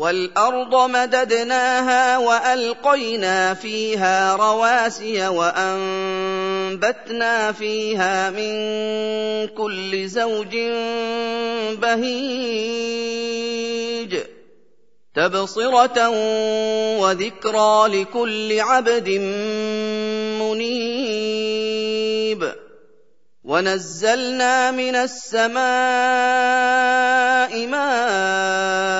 والأرض مددناها وألقينا فيها رواسي وأنبتنا فيها من كل زوج بهيج تبصرة وذكرى لكل عبد منيب ونزلنا من السماء ماء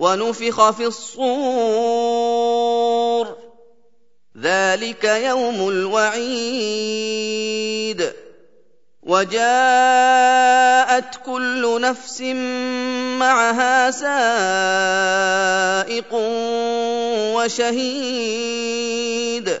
ونفخ في الصور. ذلك يوم الوعيد. وجاءت كل نفس معها سائق وشهيد.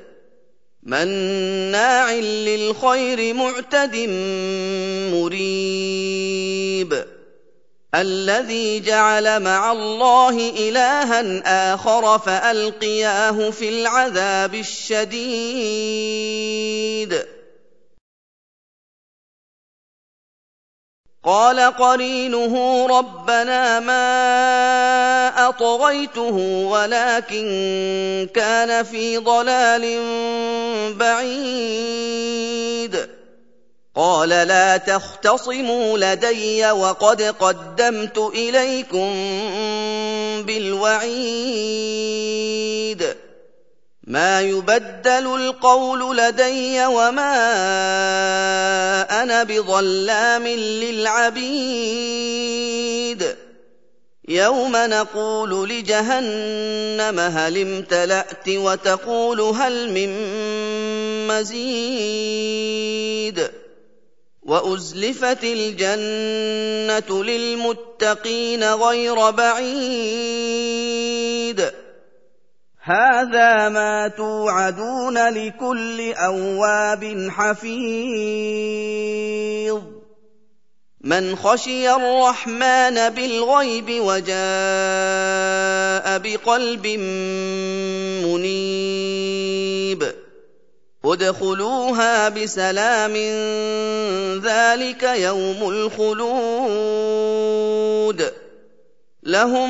مناع للخير معتد مريب. الذي جعل مع الله إلها آخر فألقياه في العذاب الشديد. قال قرينه ربنا ما أطغيته ولكن كان في ضلال بعيد. قال لا تختصموا لدي وقد قدمت إليكم بالوعيد. ما يبدل القول لدي وما أنا بظلام للعبيد. يوم نقول لجهنم هل امتلأت وتقول هل من مزيد. وأزلفت الجنة للمتقين غير بعيد. هذا ما توعدون لكل أواب حفيظ. من خشي الرحمن بالغيب وجاء بقلب منيب. ادخلوها بسلام ذلك يوم الخلود. لهم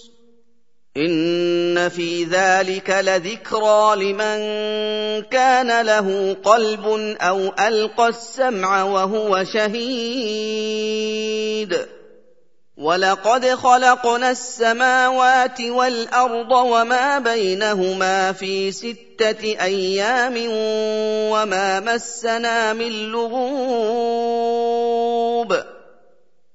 ان في ذلك لذكرى لمن كان له قلب أو القى السمع وهو شهيد ولقد خلقنا السماوات والارض وما بينهما في سته أيام وما مسنا من لغوب